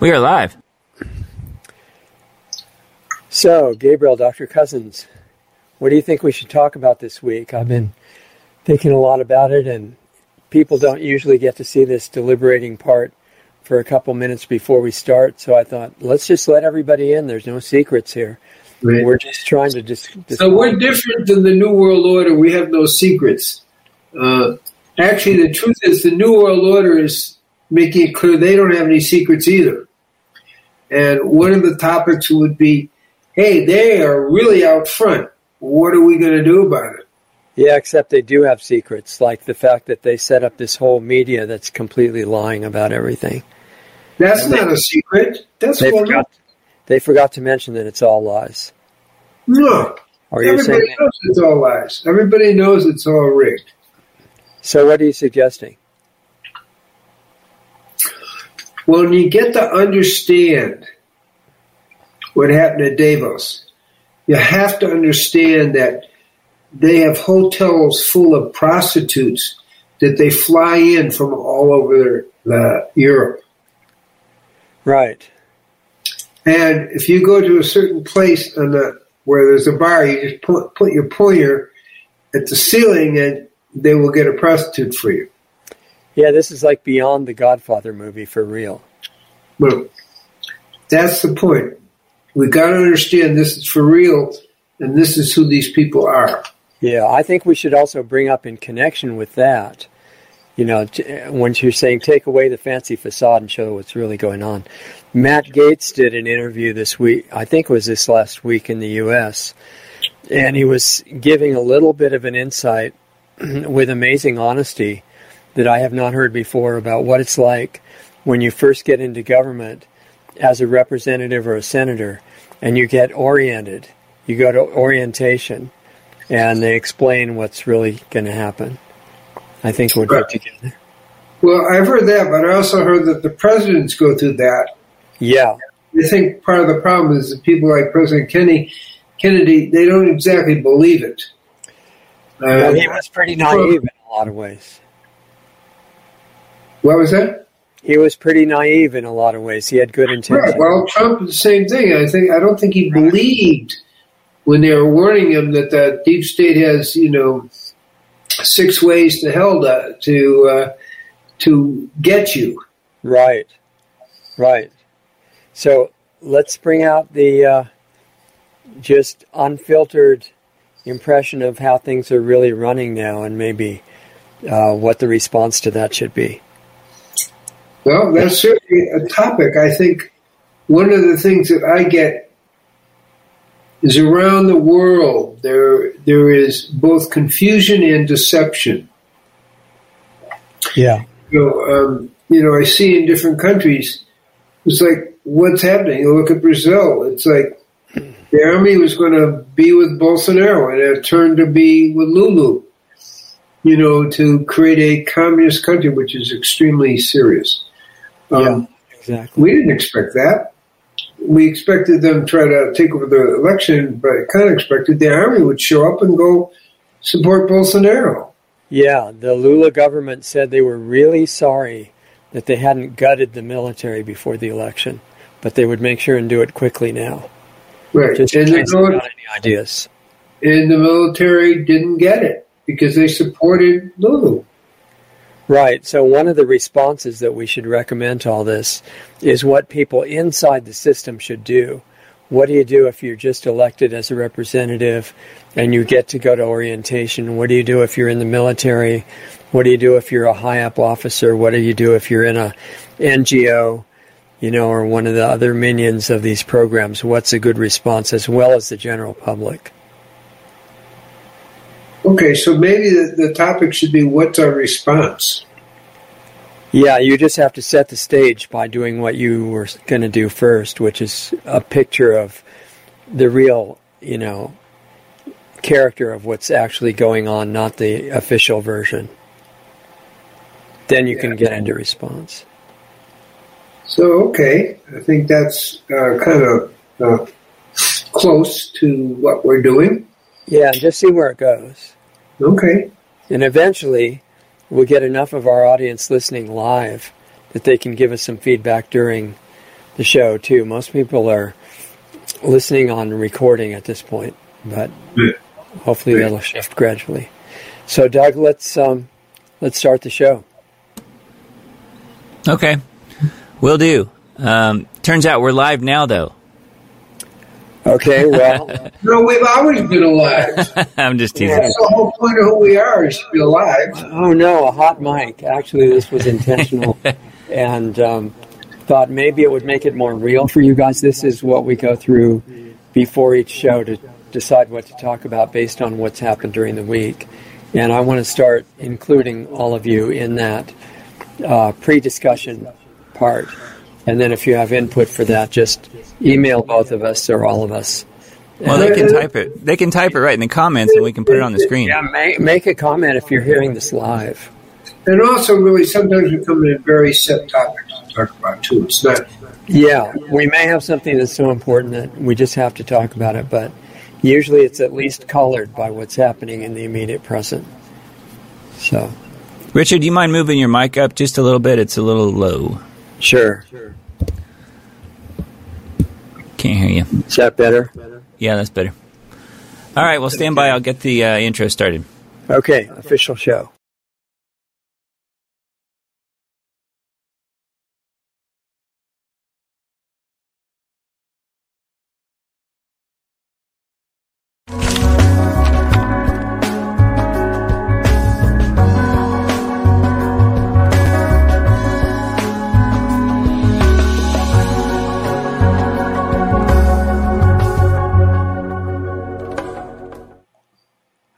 We are live. So, Gabriel, Dr. Cousens, what do you think we should talk about this week? I've been thinking a lot about it, and people don't usually get to see this deliberating part for a couple minutes before we start. So I thought, let's just let everybody in. There's no secrets here. Right. We're just trying to just. so we're different than the New World Order. We have no secrets. Uh, actually, the truth is, the New World Order is making it clear they don't have any secrets either. And one of the topics would be, hey, they are really out front. What are we going to do about it? Yeah, except they do have secrets, like the fact that they set up this whole media that's completely lying about everything. That's and not they, a secret. That's they forgot, they forgot to mention that it's all lies. No. Are you Everybody saying knows it's all lies. Everybody knows it's all rigged. So what are you suggesting? When you get to understand what happened at Davos, you have to understand that they have hotels full of prostitutes that they fly in from all over uh, Europe. Right. And if you go to a certain place on the, where there's a bar, you just put, put your pointer at the ceiling and they will get a prostitute for you. Yeah, this is like beyond the Godfather movie for real. Well, that's the point. We got to understand this is for real, and this is who these people are. Yeah, I think we should also bring up in connection with that. You know, when you're saying take away the fancy facade and show what's really going on. Matt Gaetz did an interview this week, I think it was this last week in the U.S., and he was giving a little bit of an insight with amazing honesty that I have not heard before about what it's like when you first get into government as a representative or a senator and you get oriented. You go to orientation and they explain what's really going to happen. I think we'll get together. Well, I've heard that, but I also heard that the presidents go through that. Yeah. I think part of the problem is that people like President Kennedy, Kennedy, they don't exactly believe it. Uh, well, he was pretty naive in a lot of ways. What was that? He was pretty naive in a lot of ways. He had good intentions. Right. Well, Trump the same thing. I think I don't think he believed when they were warning him that the deep state has you know six ways to hell to to, uh, to get you. Right. Right. So let's bring out the uh, just unfiltered impression of how things are really running now, and maybe uh, what the response to that should be. Well, that's certainly a topic. I think one of the things that I get is around the world there there is both confusion and deception. Yeah. You know, um, you know, I see in different countries, it's like what's happening. You look at Brazil. It's like the army was going to be with Bolsonaro, and it turned to be with Lula, You know, to create a communist country, which is extremely serious. Um, yeah, exactly. We didn't expect that. We expected them to try to take over the election, but kind of expected the army would show up and go support Bolsonaro. Yeah, the Lula government said they were really sorry that they hadn't gutted the military before the election, but they would make sure and do it quickly now. Right. Just and the, got any ideas. And the military didn't get it because they supported Lula. Right. So, one of the responses that we should recommend to all this is what people inside the system should do. What do you do if you're just elected as a representative and you get to go to orientation? What do you do if you're in the military? What do you do if you're a high up officer? What do you do if you're in a NGO, you know, or one of the other minions of these programs? What's a good response as well as the general public? Okay, so maybe the, the topic should be what's our response? Yeah, you just have to set the stage by doing what you were going to do first, which is a picture of the real, you know, character of what's actually going on, not the official version. Then you yeah. can get into response. So, okay, I think that's uh, kind of uh, close to what we're doing. Yeah, just see where it goes. Okay. And eventually, we'll get enough of our audience listening live that they can give us some feedback during the show too. Most people are listening on recording at this point, but Yeah. hopefully that'll shift gradually. So, Doug, let's um, let's start the show. Okay, will do. Um, turns out we're live now, though. Okay, well, No, we've always been alive. I'm just teasing. That's the whole point of who we are is to be alive. oh no, a hot mic. Actually, this was intentional, and um, thought maybe it would make it more real for you guys. This is what we go through before each show to decide what to talk about based on what's happened during the week. And I want to start including all of you in that uh, pre-discussion part. And then if you have input for that, just email both of us or all of us. Well, they can type it. They can type it right in the comments, and we can put it on the screen. Yeah, make, make a comment if you're hearing this live. And also, really, sometimes we come in very set topics to talk about, too. It's not, Yeah, we may have something that's so important that we just have to talk about it, but usually it's at least colored by what's happening in the immediate present. So, Richard, do you mind moving your mic up just a little bit? It's a little low. sure. Can't hear you. Is that better? Yeah, that's better. All right, well, stand by. I'll get the uh, intro started. Okay, official show.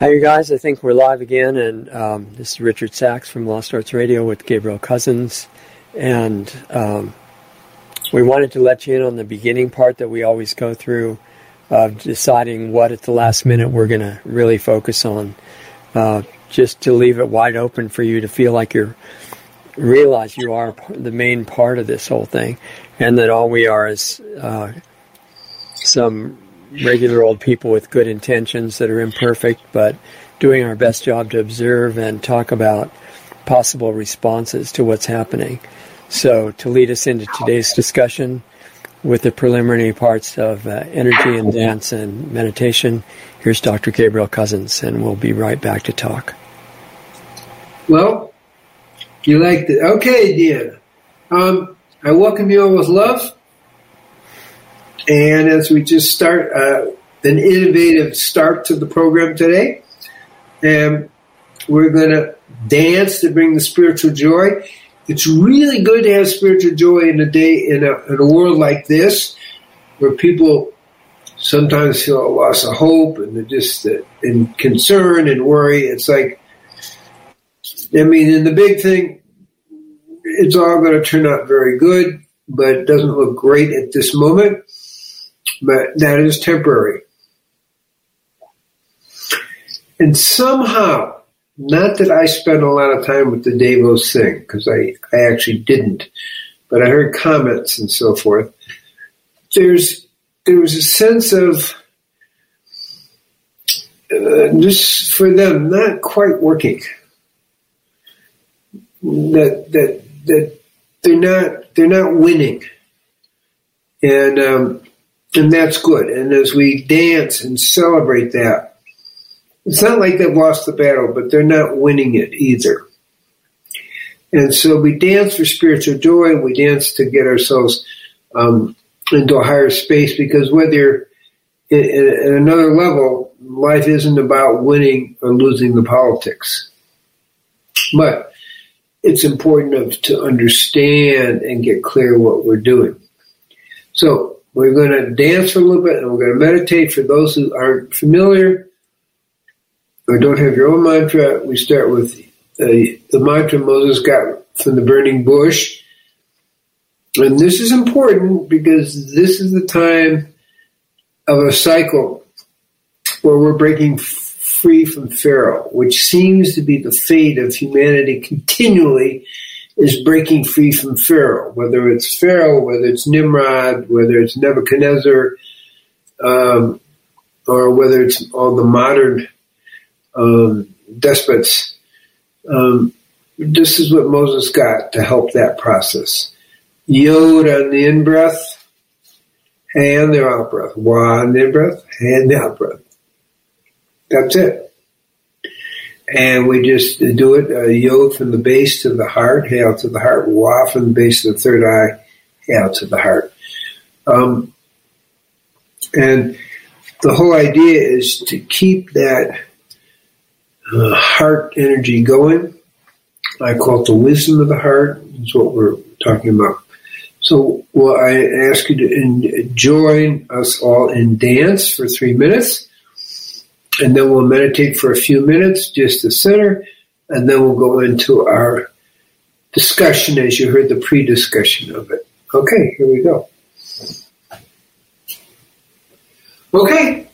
Hi, you guys. I think we're live again, and um, this is Richard Sacks from Lost Arts Radio with Gabriel Cousens. And um, we wanted to let you in on the beginning part that we always go through of deciding what at the last minute we're going to really focus on. Uh, just to leave it wide open for you to feel like you're realize you are the main part of this whole thing, and that all we are is uh, some regular old people with good intentions that are imperfect, but doing our best job to observe and talk about possible responses to what's happening. So, to lead us into today's discussion with the preliminary parts of uh, energy and dance and meditation, here's Dr. Gabriel Cousens, and we'll be right back to talk. well, you liked it. Okay, dear. Um, I welcome you all with love. And as we just start uh, an innovative start to the program today, and we're going to dance to bring the spiritual joy. It's really good to have spiritual joy in a day in a, in a world like this, where people sometimes feel a loss of hope and they're just uh, in concern and worry. It's like, I mean, in the big thing, it's all going to turn out very good, but it doesn't look great at this moment but that is temporary. And somehow, not that I spent a lot of time with the Davos thing, because I, I actually didn't, but I heard comments and so forth. There's there was a sense of uh, just for them not quite working. That that that they're not they're not winning, and um, and that's good. And as we dance and celebrate that, it's not like they've lost the battle, but they're not winning it either. And so we dance for spiritual joy. We dance to get ourselves um, into a higher space because whether in another level, life isn't about winning or losing the politics. But it's important to understand and get clear what we're doing. So we're going to dance for a little bit and we're going to meditate. For those who aren't familiar or don't have your own mantra, we start with uh, the mantra Moses got from the burning bush. And this is important because this is the time of a cycle where we're breaking free from Pharaoh, which seems to be the fate of humanity continually is breaking free from Pharaoh, whether it's Pharaoh, whether it's Nimrod, whether it's Nebuchadnezzar, um, or whether it's all the modern um, despots. Um, this is what Moses got to help that process. Yod on the in breath, and the out breath. One in breath, and the out breath. That's it. And we just do it, uh, yod from the base to the heart, hail to the heart, wah from the base to the third eye, hail to the heart. Um, and the whole idea is to keep that uh, heart energy going. I call it the wisdom of the heart. Is what we're talking about. So, well, I ask you to join us all in dance for three minutes, and then we'll meditate for a few minutes, just the center, and then we'll go into our discussion as you heard the pre-discussion of it. Okay, here we go. Okay.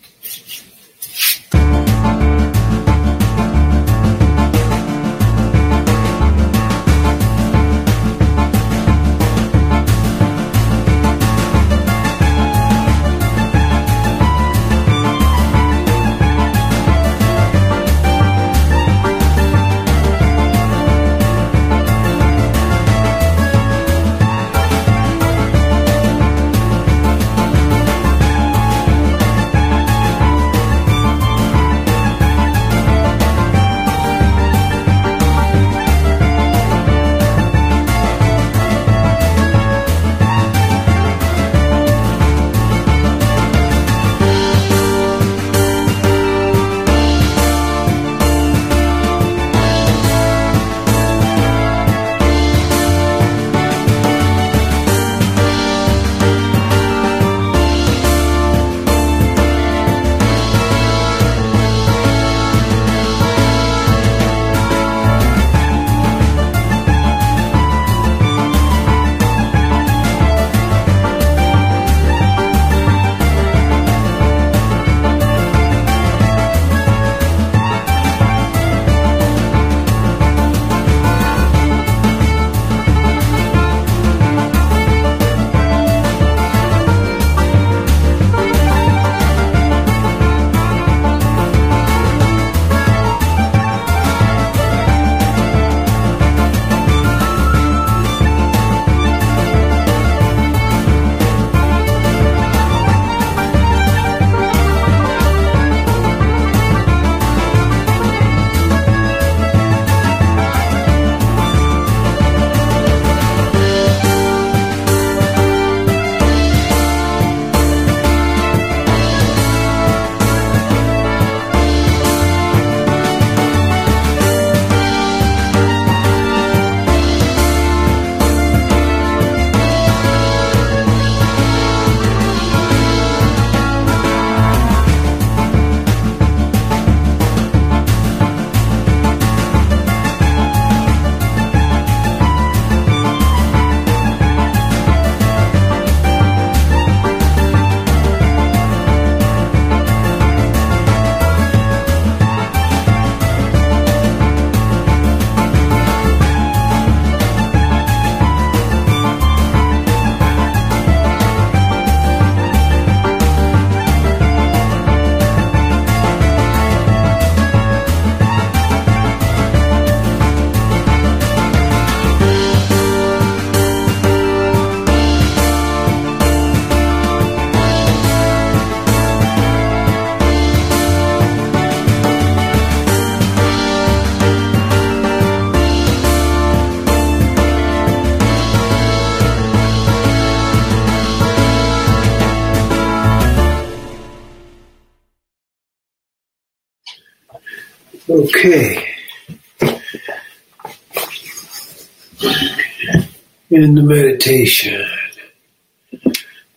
In the meditation.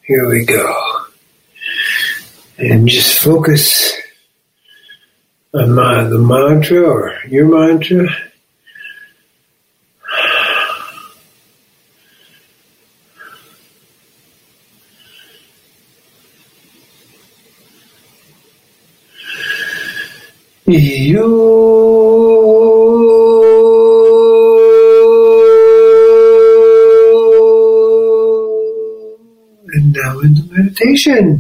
Here we go. And just focus on my, the mantra or your mantra. You now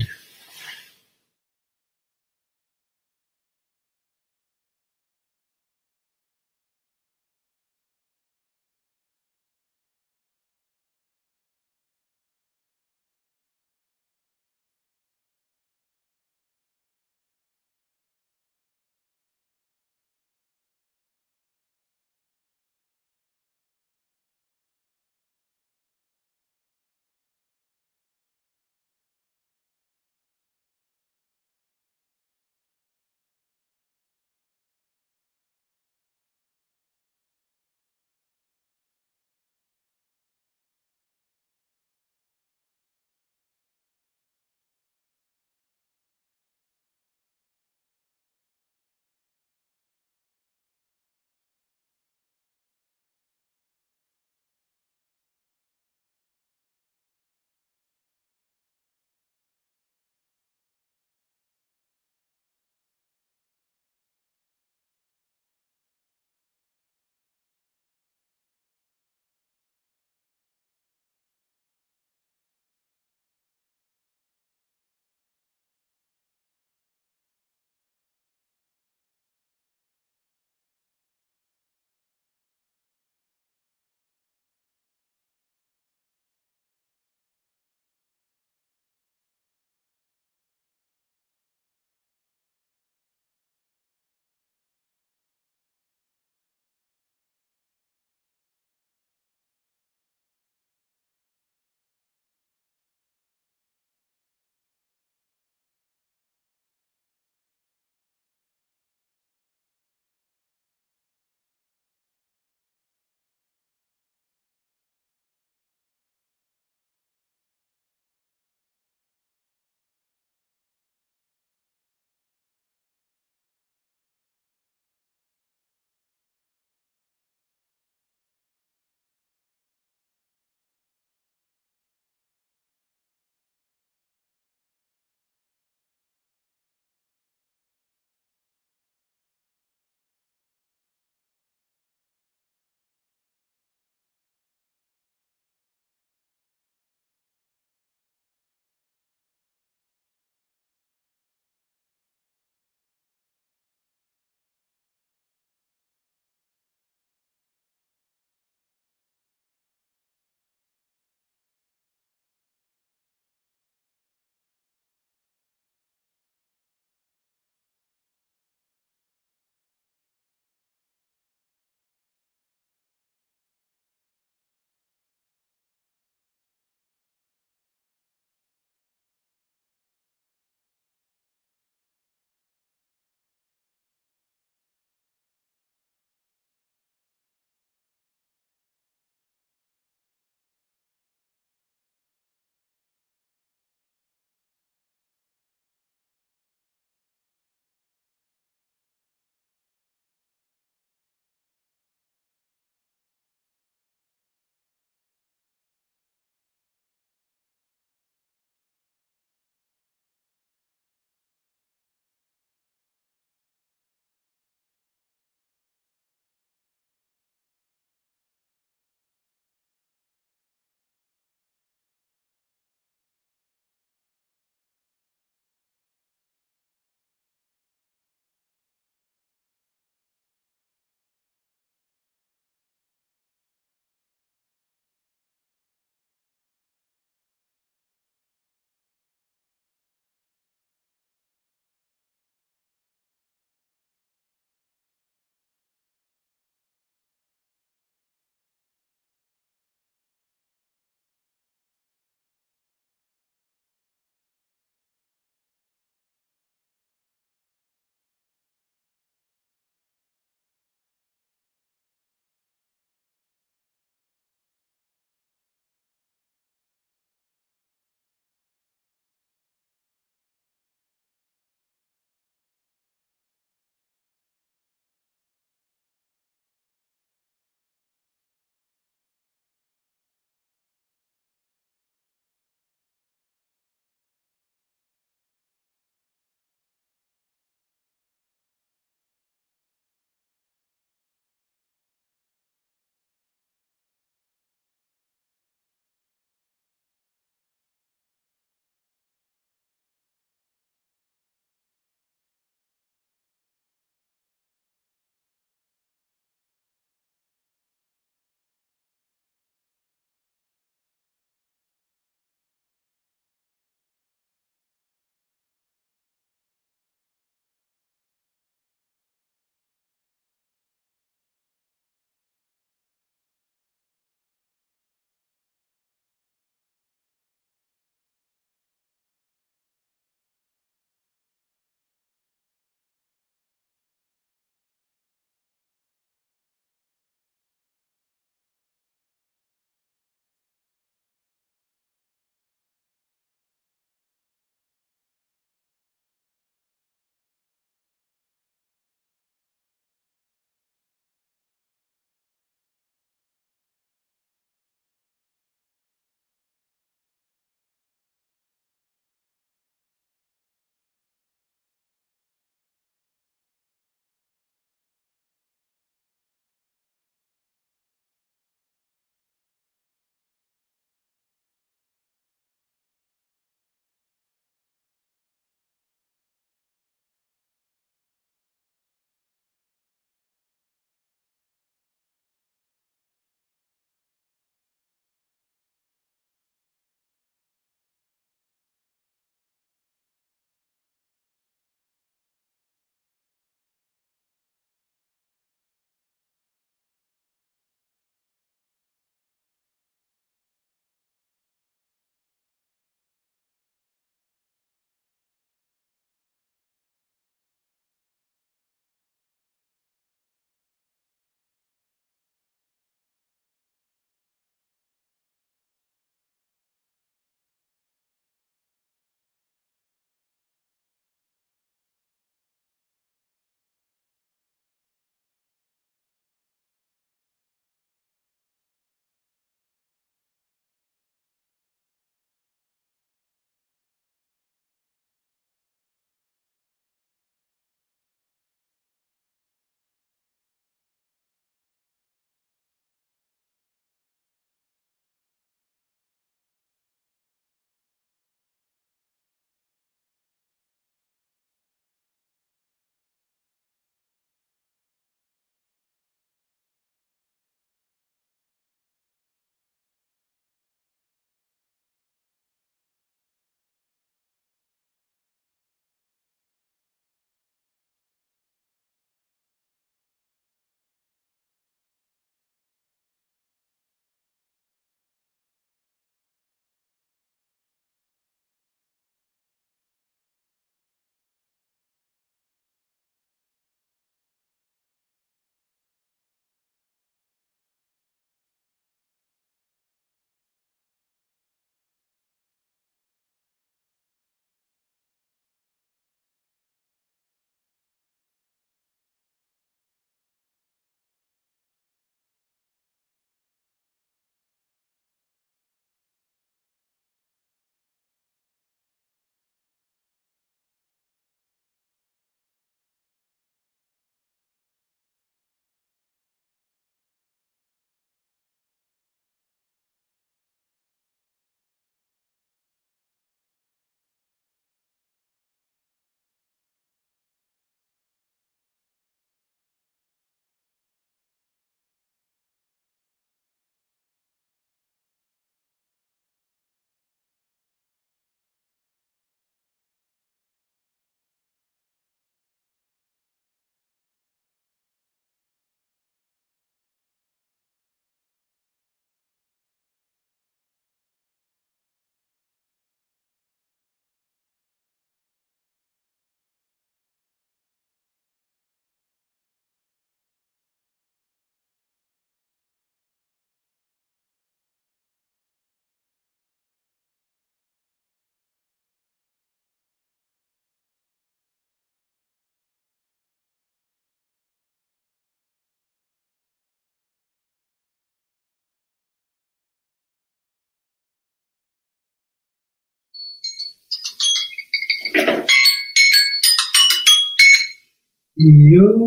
meditation.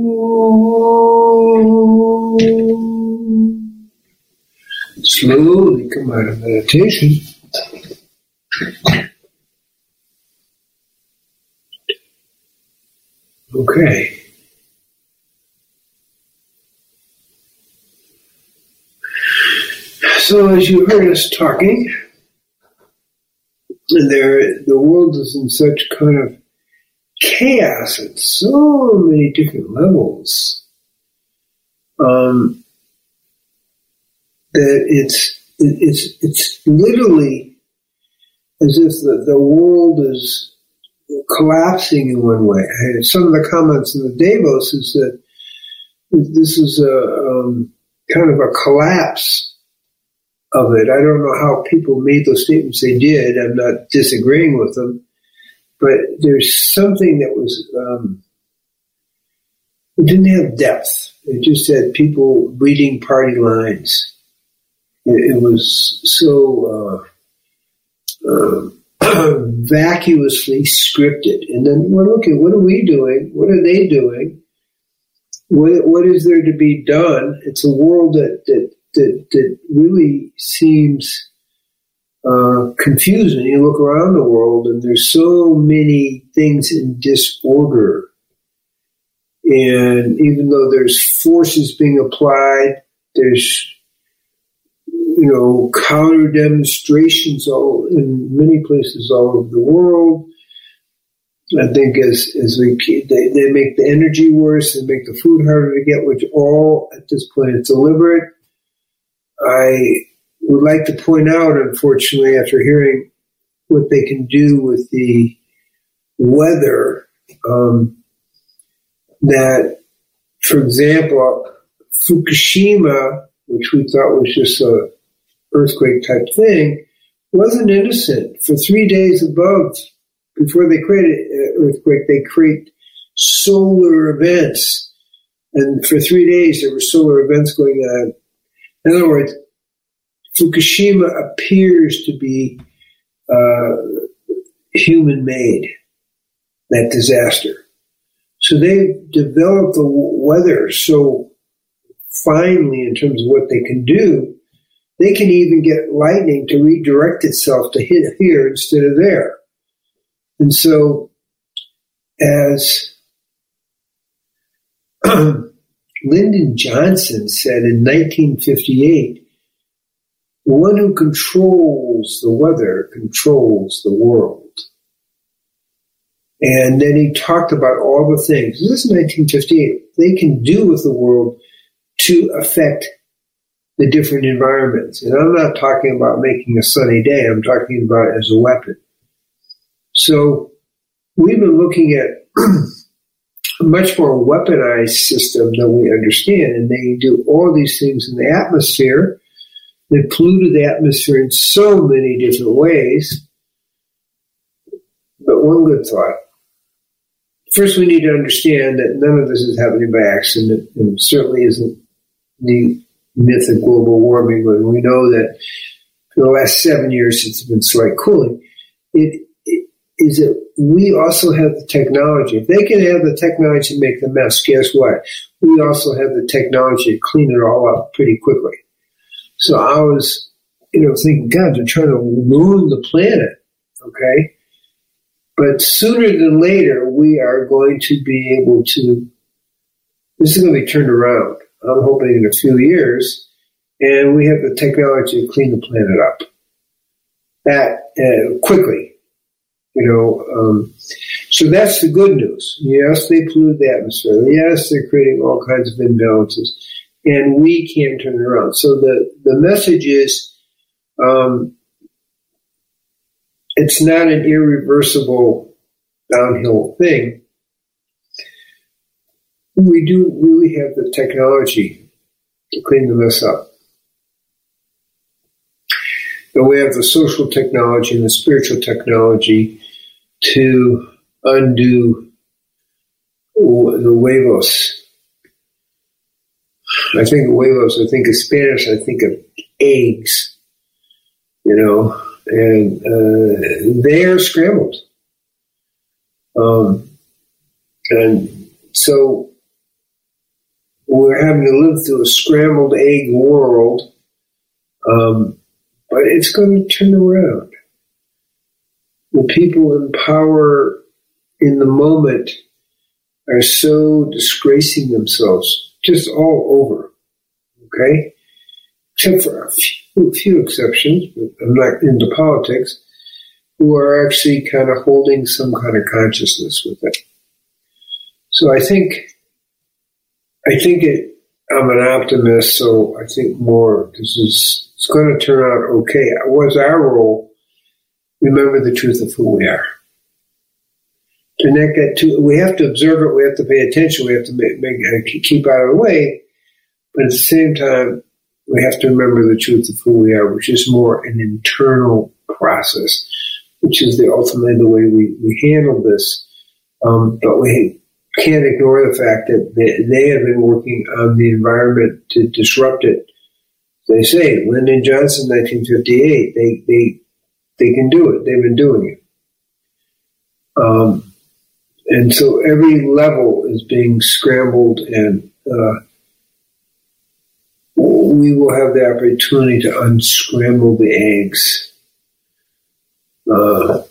Slowly come out of meditation. Okay. So, as you heard us talking, there the world is in such kind of chaos at so many different levels um, that it's it's it's literally as if the, the world is collapsing in one way. Some of the comments in the Davos is that this is a um, kind of a collapse of it. I don't know how people made those statements they did. I'm not disagreeing with them, but there's something that was um, it didn't have depth. It just had people reading party lines. It, it was so uh, uh, vacuously scripted. And then, well, okay, what are we doing? What are they doing? What, what is there to be done? It's a world that, that, that, that really seems uh, confusing. You look around the world and there's so many things in disorder. And even though there's forces being applied, there's you know, counter demonstrations all in many places all over the world. I think as as we they, they make the energy worse and make the food harder to get, which all at this point is deliberate. I would like to point out, unfortunately, after hearing what they can do with the weather, um, that, for example, Fukushima, which we thought was just a earthquake type thing, wasn't innocent. For three days above, before they created earthquake, they create solar events. And for three days, there were solar events going on. In other words, Fukushima appears to be uh, human made, that disaster. So they developed the weather so finely in terms of what they can do they can even get lightning to redirect itself to hit here instead of there. And so, as Lyndon Johnson said in 1958, the one who controls the weather controls the world. And then he talked about all the things, this is 1958, they can do with the world to affect the different environments. And I'm not talking about making a sunny day, I'm talking about as a weapon. So we've been looking at a much more weaponized system than we understand, and they do all these things in the atmosphere. They polluted the atmosphere in so many different ways. But one good thought. First, we need to understand that none of this is happening by accident, and certainly isn't the myth of global warming when we know that for the last seven years it's been slight cooling. It, it is that we also have the technology. If they can have the technology to make the mess, guess what? We also have the technology to clean it all up pretty quickly. So I was, you know, thinking, God, they're trying to ruin the planet. Okay. But sooner than later, we are going to be able to, this is going to be turned around. I'm hoping in a few years, and we have the technology to clean the planet up that uh, quickly. You know, um, so that's the good news. Yes, they pollute the atmosphere. Yes, they're creating all kinds of imbalances, and we can turn it around. So the the message is, um, it's not an irreversible downhill thing we do really have the technology to clean the mess up. We have the social technology and the spiritual technology to undo the huevos. I think of huevos, I think of Spanish, I think of eggs, you know, and uh, they are scrambled. Um, and so we're having to live through a scrambled egg world, um, but it's going to turn around. The people in power in the moment are so disgracing themselves, just all over. Okay? Except for a few, few exceptions, but I'm not into politics, who are actually kind of holding some kind of consciousness with it. So I think, I think it, I'm an optimist, so I think more this is, it's going to turn out okay. What's our role? Remember the truth of who we are We have to observe it. We have to pay attention. We have to make, make uh, keep out of the way. But at the same time, we have to remember the truth of who we are, which is more an internal process, which is the ultimately the way we, we handle this. Um, but we can't ignore the fact that they, they have been working on the environment to disrupt it. They say Lyndon Johnson, 1958. They they they can do it. They've been doing it. Um, and so every level is being scrambled and uh, we will have the opportunity to unscramble the eggs. Uh,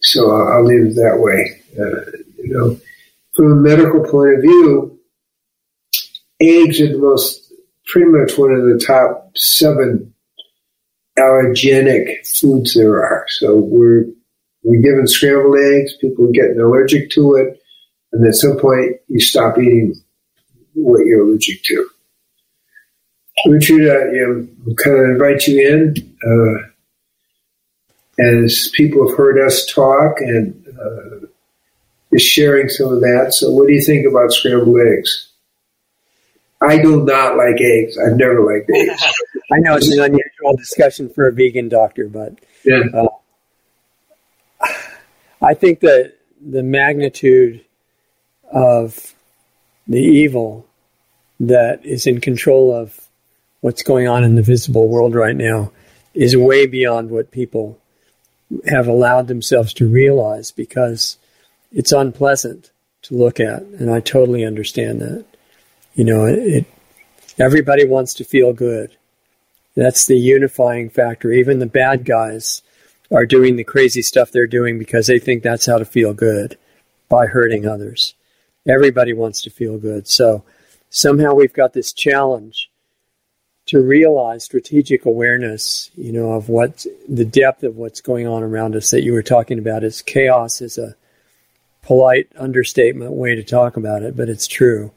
so I'll, leave it that way. Uh, you know, from a medical point of view, eggs are the most, pretty much one of the top seven allergenic foods there are. So we're we're given scrambled eggs, people get allergic to it, and at some point you stop eating what you're allergic to. Richard, uh, you know, kind of invite you in. Uh, as people have heard us talk and uh, is sharing some of that. So, what do you think about scrambled eggs? I do not like eggs. I've never liked eggs. I know it's an unusual discussion for a vegan doctor, but yeah. Uh, I think that the magnitude of the evil that is in control of what's going on in the visible world right now is way beyond what people have allowed themselves to realize because it's unpleasant to look at and I totally understand that. You know, it, it everybody wants to feel good. That's the unifying factor. Even the bad guys are doing the crazy stuff they're doing because they think that's how to feel good by hurting others. Everybody wants to feel good. So somehow we've got this challenge to realize strategic awareness, you know, of what the depth of what's going on around us that you were talking about is chaos is a polite understatement way to talk about it, but it's true.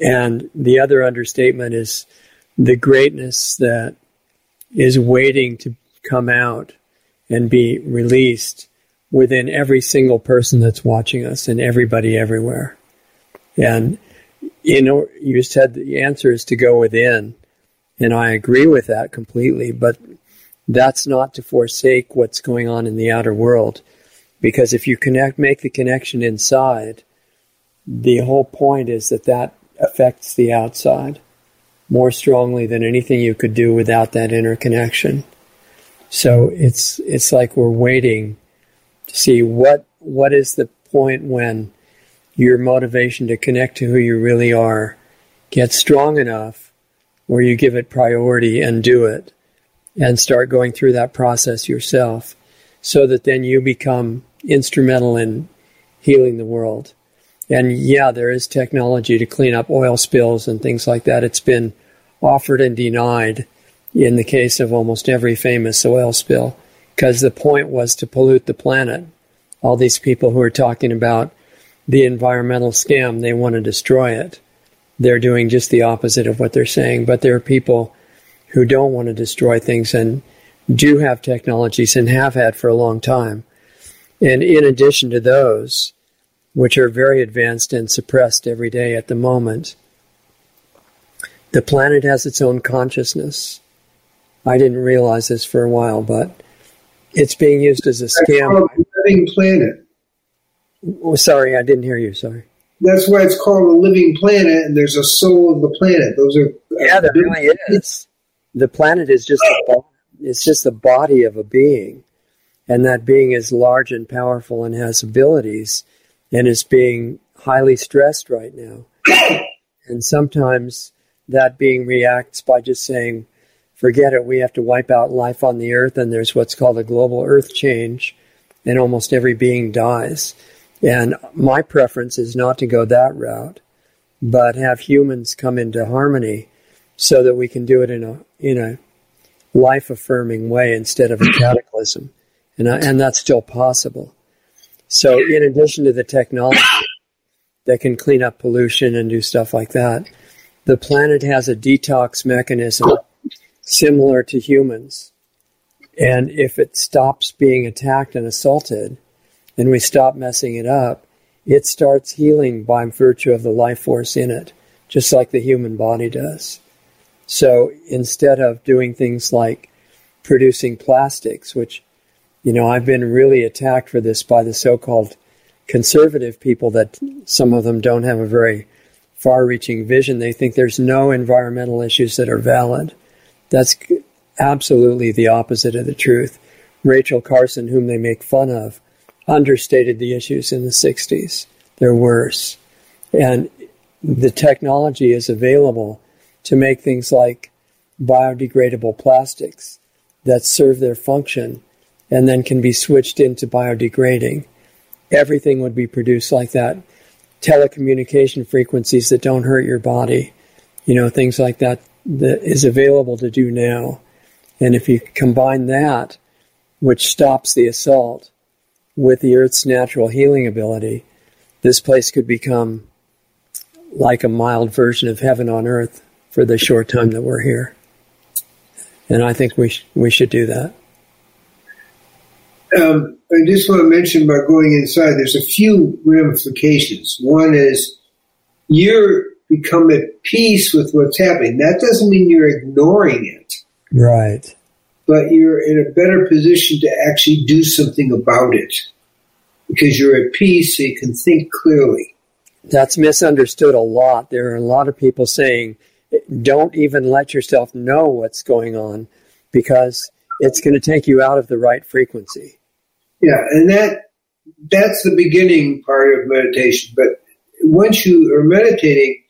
And the other understatement is the greatness that is waiting to come out and be released within every single person that's watching us and everybody everywhere. And you know, you said the answer is to go within, and I agree with that completely. But that's not to forsake what's going on in the outer world, because if you connect, make the connection inside, the whole point is that that affects the outside more strongly than anything you could do without that interconnection. So it's it's like we're waiting to see what what is the point when your motivation to connect to who you really are gets strong enough where you give it priority and do it and start going through that process yourself so that then you become instrumental in healing the world. And yeah, there is technology to clean up oil spills and things like that. It's been offered and denied in the case of almost every famous oil spill, because the point was to pollute the planet. All these people who are talking about the environmental scam, they want to destroy it. They're doing just the opposite of what they're saying. But there are people who don't want to destroy things and do have technologies and have had for a long time. And in addition to those, which are very advanced and suppressed every day at the moment, the planet has its own consciousness. I didn't realize this for a while, but it's being used as a scam. living planet. Oh, sorry, I didn't hear you. Sorry. That's why it's called a living planet, and there's a soul of the planet. Those are yeah, there really is. The planet is just a, it's just the body of a being, and that being is large and powerful and has abilities, and is being highly stressed right now. and sometimes that being reacts by just saying, forget it, we have to wipe out life on the earth, and there's what's called a global earth change, and almost every being dies. And my preference is not to go that route, but have humans come into harmony so that we can do it in a in a life affirming way instead of a cataclysm, and uh, and that's still possible. So, in addition to the technology that can clean up pollution and do stuff like that, the planet has a detox mechanism similar to humans. And if it stops being attacked and assaulted, and we stop messing it up, it starts healing by virtue of the life force in it, just like the human body does. So instead of doing things like producing plastics, which, you know, I've been really attacked for this by the so called conservative people that some of them don't have a very far reaching vision. They think there's no environmental issues that are valid. That's absolutely the opposite of the truth. Rachel Carson, whom they make fun of, understated the issues in the 60s. They're worse. And the technology is available to make things like biodegradable plastics that serve their function and then can be switched into biodegrading. Everything would be produced like that. Telecommunication frequencies that don't hurt your body, you know, things like that that is available to do now. And if you combine that, which stops the assault, with the Earth's natural healing ability, this place could become like a mild version of heaven on earth for the short time that we're here. And I think we, sh- we should do that. Um, I just want to mention about going inside, there's a few ramifications. One is you're become at peace with what's happening. That doesn't mean you're ignoring it. Right but you're in a better position to actually do something about it because you're at peace so you can think clearly. That's misunderstood a lot. There are a lot of people saying, don't even let yourself know what's going on because it's going to take you out of the right frequency. Yeah, and that that's the beginning part of meditation. But once you are meditating,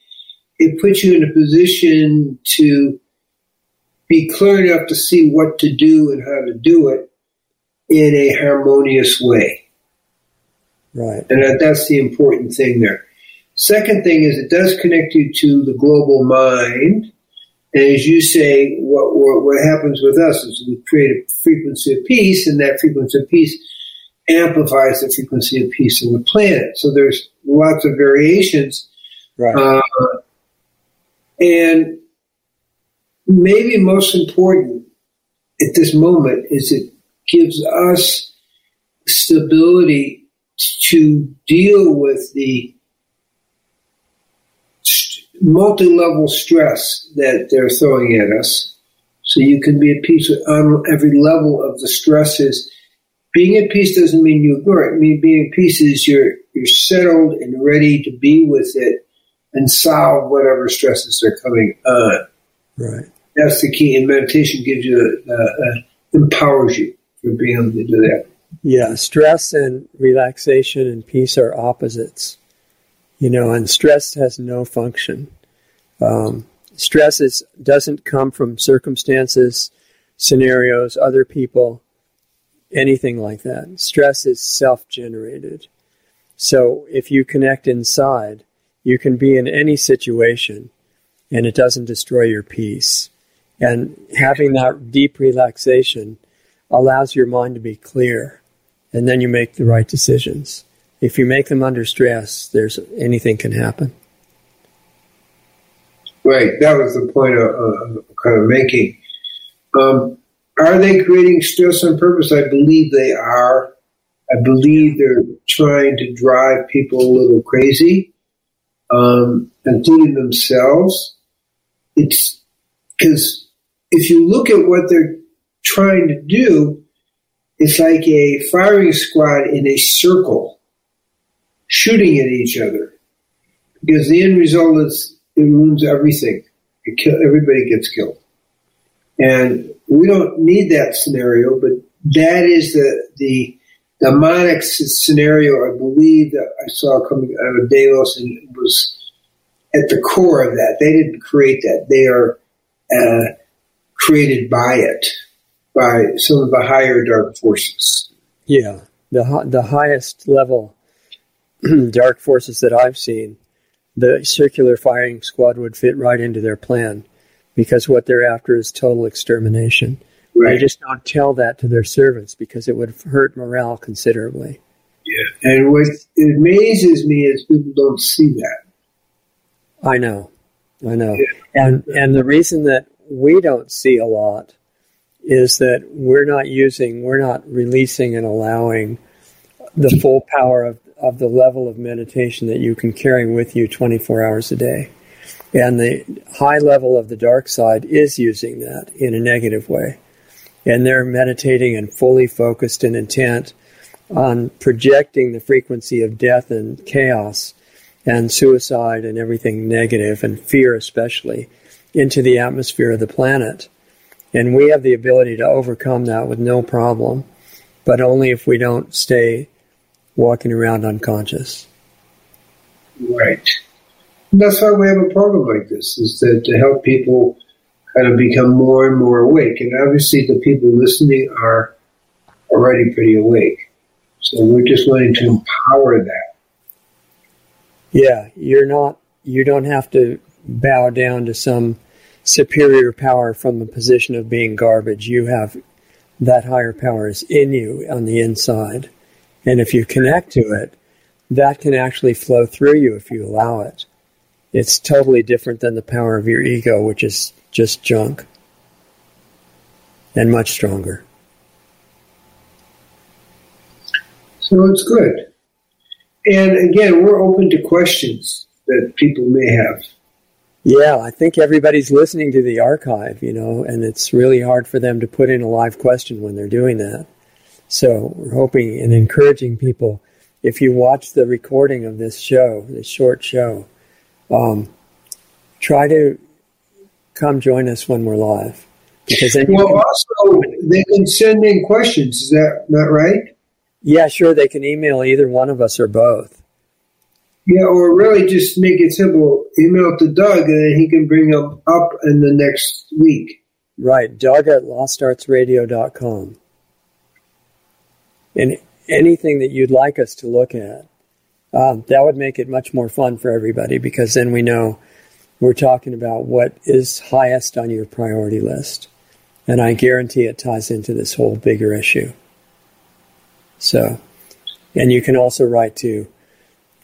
it puts you in a position to be clear enough to see what to do and how to do it in a harmonious way. Right. And that, that's the important thing there. Second thing is it does connect you to the global mind. And as you say, what, what, what happens with us is we create a frequency of peace, and that frequency of peace amplifies the frequency of peace on the planet. So there's lots of variations. Right. Uh, and maybe most important at this moment is it gives us stability to deal with the multi-level stress that they're throwing at us. So you can be at peace on every level of the stresses. Being at peace doesn't mean you ignore it. I mean, being at peace is you're you're settled and ready to be with it and solve whatever stresses are coming on. Right. That's the key. And meditation gives you, uh, uh, empowers you for being able to do that. Yeah, stress and relaxation and peace are opposites. You know, and stress has no function. Um, stress is, doesn't come from circumstances, scenarios, other people, anything like that. Stress is self generated. So if you connect inside, you can be in any situation and it doesn't destroy your peace. And having that deep relaxation allows your mind to be clear, and then you make the right decisions. If you make them under stress, there's anything can happen. Right, that was the point of, kind of making. Um, are they creating stress on purpose? I believe they are. I believe they're trying to drive people a little crazy, um, including themselves. It's because if you look at what they're trying to do, it's like a firing squad in a circle shooting at each other. Because the end result is it ruins everything. It kill, everybody gets killed. And we don't need that scenario, but that is the, the, the scenario, I believe that I saw coming out of Davos, and was at the core of that. They didn't create that; they are uh, created by it, by some of the higher dark forces. Yeah, the the highest level dark forces that I've seen, the circular firing squad would fit right into their plan, because what they're after is total extermination. Right. They just don't tell that to their servants because it would hurt morale considerably. Yeah, and what amazes me is people don't see that. I know, I know, yeah. and and the reason that we don't see a lot is that we're not using, we're not releasing and allowing the full power of, of the level of meditation that you can carry with you 24 hours a day. And the high level of the dark side is using that in a negative way and they're meditating and fully focused and intent on projecting the frequency of death and chaos and suicide and everything negative and fear especially into the atmosphere of the planet. And we have the ability to overcome that with no problem, but only if we don't stay walking around unconscious. Right. And that's why we have a program like this, is that to help people kind of become more and more awake. And obviously, the people listening are already pretty awake. So we're just wanting to empower that. Yeah, you're not. You don't have to bow down to some superior power from the position of being garbage. You have that higher power is in you on the inside, and if you connect to it, that can actually flow through you if you allow it. It's totally different than the power of your ego, which is just junk and much stronger. So it's good. And again, we're open to questions that people may have. Yeah, I think everybody's listening to the archive, you know, and it's really hard for them to put in a live question when they're doing that. So we're hoping and encouraging people, if you watch the recording of this show, this short show, um, try to come join us when we're live. Because well, can, also they can send in questions. Is that not right? Yeah, sure. They can email either one of us or both. Yeah, or really just make it simple. Email to Doug, and then he can bring them up in the next week. Right, Doug at lostartsradio.com. And anything that you'd like us to look at, um, that would make it much more fun for everybody because then we know we're talking about what is highest on your priority list. And I guarantee it ties into this whole bigger issue. So, and you can also write to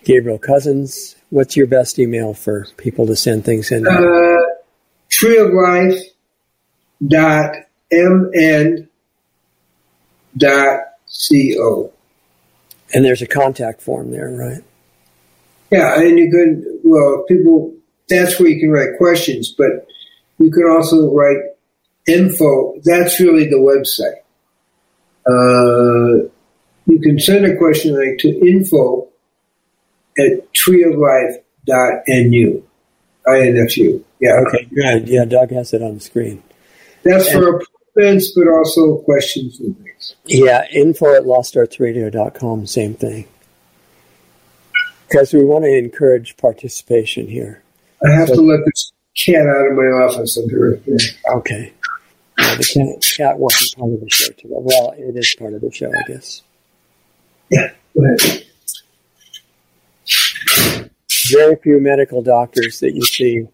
Gabriel Cousens. What's your best email for people to send things in? Uh, tree of life dot mn dot co. And there's a contact form there, right? Yeah, and you can, well, people that's where you can write questions, but you can also write info. That's really the website. Uh, you can send a question like to info at treeoflife.nu. INFU. Yeah. Okay, good. Yeah, Doug has it on the screen. That's and, for appointments, but also questions and things. Yeah, info at lostartsradio.com, same thing. Because we want to encourage participation here. I have so, to let this cat out of my office. I'll be right there. Okay. Yeah, the cat, cat wasn't part of the show today. Well, it is part of the show, I guess. Yeah, go ahead. Very few medical doctors that you see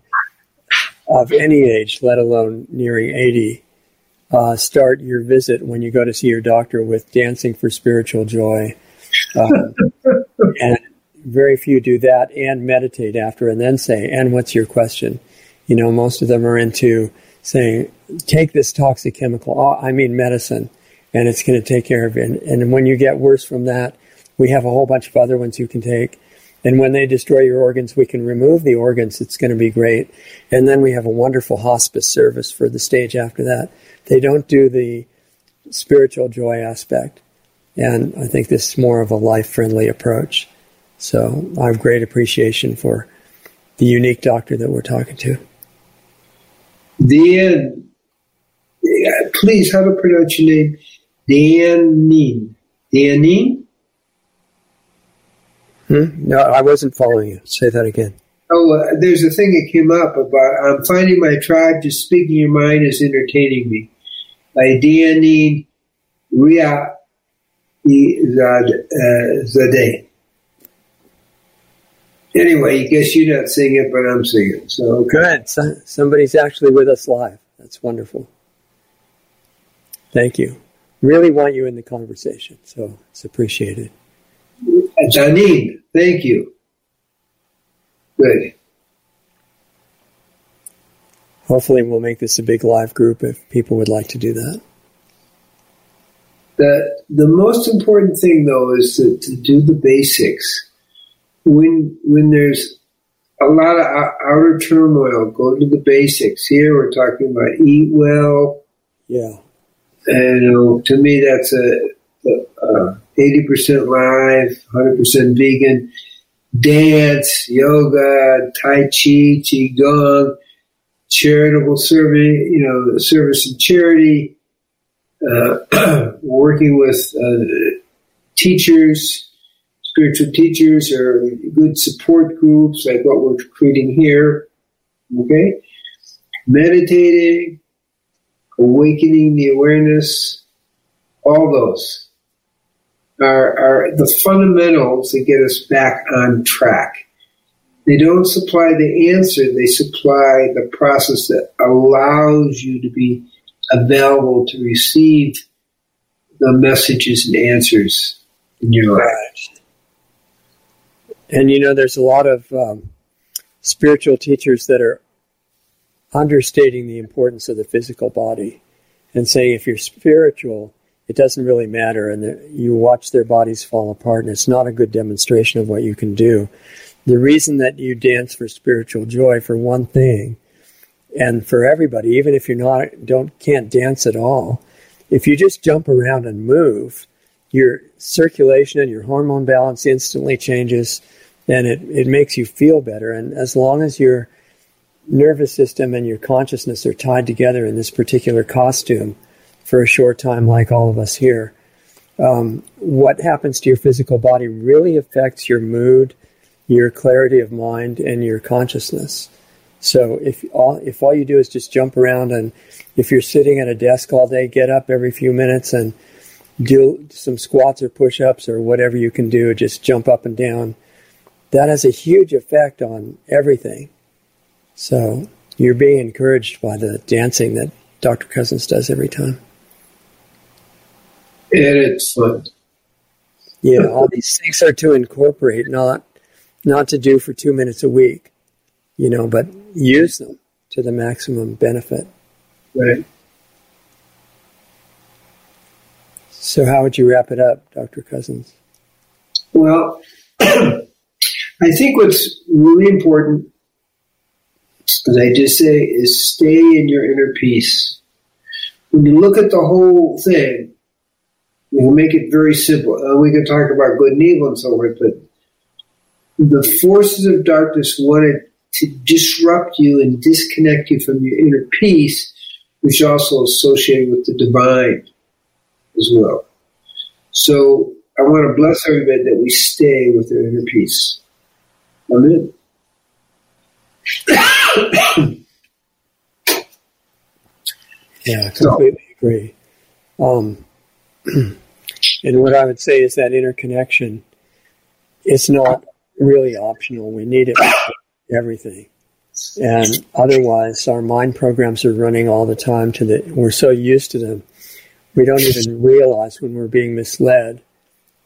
of any age, let alone nearing 80, uh, start your visit when you go to see your doctor with dancing for spiritual joy. Um, and very few do that and meditate after and then say, and what's your question? You know, most of them are into saying, take this toxic chemical, oh, I mean medicine, and it's going to take care of it. And, and when you get worse from that, we have a whole bunch of other ones you can take. And when they destroy your organs, we can remove the organs. It's going to be great. And then we have a wonderful hospice service for the stage after that. They don't do the spiritual joy aspect. And I think this is more of a life friendly approach. So I have great appreciation for the unique doctor that we're talking to. Dan, please, how to pronounce your name? Dan Nin. Theanine? Hmm? No, I wasn't following you. Say that again. Oh, uh, there's a thing that came up about I'm finding my tribe just speaking your mind is entertaining me. By Dianine Ria Zadeh. Anyway, I guess you're not sing it, but I'm singing. So good. So, somebody's actually with us live. That's wonderful. Thank you. Really want you in the conversation, so it's appreciated. Janine, thank you. Good. Hopefully, we'll make this a big live group if people would like to do that. The the most important thing, though, is to, to do the basics. When when there's a lot of outer turmoil, go to the basics. Here, we're talking about eat well. Yeah. And to me, that's a eighty percent live, hundred percent vegan dance, yoga, tai chi, qigong, charitable service, you know, service and charity, uh, working with uh, teachers, spiritual teachers, or good support groups like what we're creating here. Okay, meditating, awakening the awareness, all those are, are the fundamentals that get us back on track. They don't supply the answer, they supply the process that allows you to be available to receive the messages and answers in your life. And you know, there's a lot of um, spiritual teachers that are understating the importance of the physical body and saying if you're spiritual, it doesn't really matter, and you watch their bodies fall apart, and it's not a good demonstration of what you can do. The reason that you dance for spiritual joy, for one thing, and for everybody, even if you're not don't can't dance at all, if you just jump around and move, your circulation and your hormone balance instantly changes, and it, it makes you feel better. And as long as your nervous system and your consciousness are tied together in this particular costume, for a short time, like all of us here. Um, what happens to your physical body really affects your mood, your clarity of mind, and your consciousness. So if all if all you do is just jump around, and if you're sitting at a desk all day, get up every few minutes and do some squats or push-ups or whatever you can do. Just jump up and down. That has a huge effect on everything. So you're being encouraged by the dancing that Dr. Cousens does every time and it's. Yeah, all these things are to incorporate, not not to do for two minutes a week, you know, but use them to the maximum benefit. Right. So, how would you wrap it up, Dr. Cousens? Well, I think what's really important, as I just say, is stay in your inner peace. When you look at the whole thing, We'll make it very simple. Uh, we can talk about good and evil and so forth, but the forces of darkness wanted to disrupt you and disconnect you from your inner peace, which is also associated with the divine as well. So I want to bless everybody that we stay with their inner peace. Amen. yeah, I completely so, agree. Um, and what I would say is that interconnection is not really optional. We need it for everything. And otherwise, our mind programs are running all the time to the, we're so used to them. We don't even realize when we're being misled.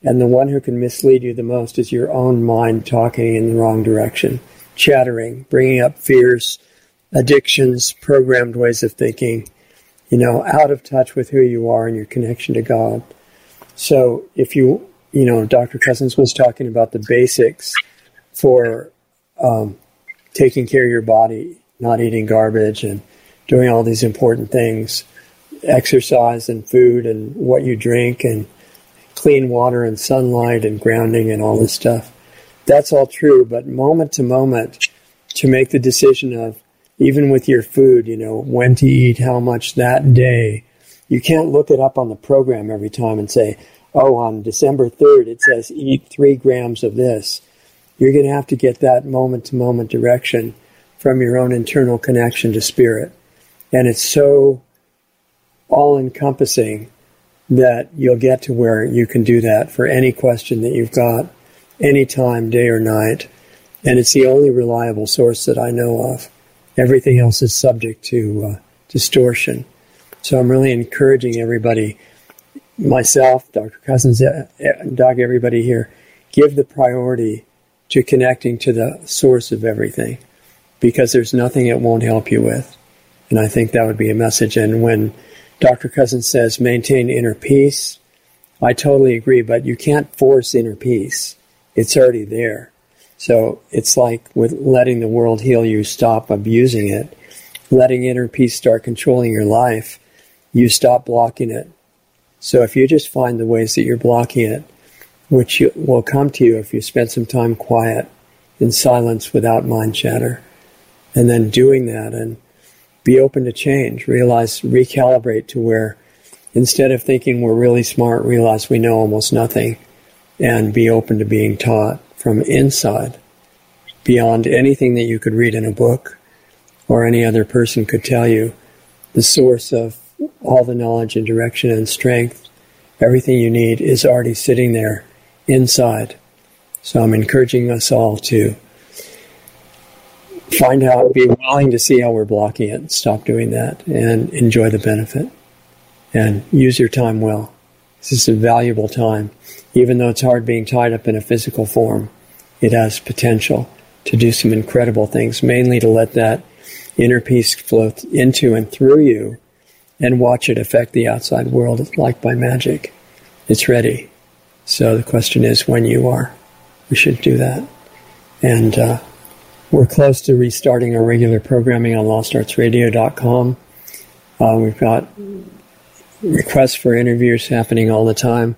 And the one who can mislead you the most is your own mind talking in the wrong direction, chattering, bringing up fears, addictions, programmed ways of thinking, you know, out of touch with who you are and your connection to God. So if you, you know, Dr. Cousens was talking about the basics for um, taking care of your body, not eating garbage and doing all these important things, exercise and food and what you drink and clean water and sunlight and grounding and all this stuff. That's all true, but moment to moment, to make the decision of even with your food, you know, when to eat, how much that day. You can't look it up on the program every time and say, oh, on December 3rd, it says eat three grams of this. You're going to have to get that moment to moment direction from your own internal connection to spirit. And it's so all encompassing that you'll get to where you can do that for any question that you've got, anytime, day or night. And it's the only reliable source that I know of. Everything else is subject to uh, distortion. So I'm really encouraging everybody, myself, Dr. Cousens, uh, uh, everybody here, give the priority to connecting to the source of everything because there's nothing it won't help you with. And I think that would be a message. And when Dr. Cousens says maintain inner peace, I totally agree, but you can't force inner peace. It's already there. So it's like with letting the world heal you, stop abusing it. Letting inner peace start controlling your life, you stop blocking it. So if you just find the ways that you're blocking it, which will come to you if you spend some time quiet in silence without mind chatter, and then doing that and be open to change, realize, recalibrate to where instead of thinking we're really smart, realize we know almost nothing and be open to being taught from inside beyond anything that you could read in a book or any other person could tell you. The source of all the knowledge and direction and strength, everything you need is already sitting there inside. So I'm encouraging us all to find out, be willing to see how we're blocking it, stop doing that, and enjoy the benefit. And use your time well. This is a valuable time. Even though it's hard being tied up in a physical form, it has potential to do some incredible things, mainly to let that inner peace flow into and through you and watch it affect the outside world like by magic. It's ready. So the question is when you are. We should do that. And uh, we're close to restarting our regular programming on lostartsradio.com. Uh, we've got requests for interviews happening all the time.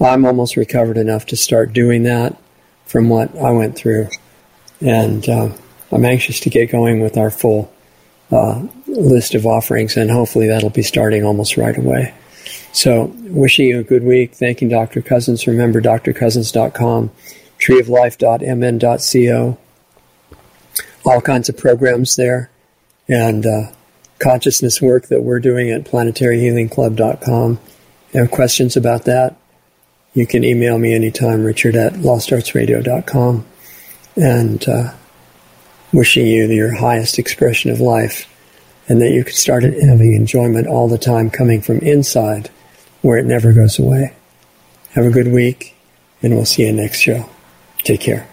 I'm almost recovered enough to start doing that from what I went through. And uh, I'm anxious to get going with our full uh, list of offerings, and hopefully that'll be starting almost right away. So, wishing you a good week. Thanking Dr. Cousens. Remember, drcousens.com, treeoflife.mn.co all kinds of programs there and uh, consciousness work that we're doing at planetaryhealingclub.com. If you have questions about that? You can email me anytime, richard at lostartsradio.com. And uh, wishing you your highest expression of life and that you can start having enjoyment all the time coming from inside where it never goes away. Have a good week, and we'll see you next show. Take care.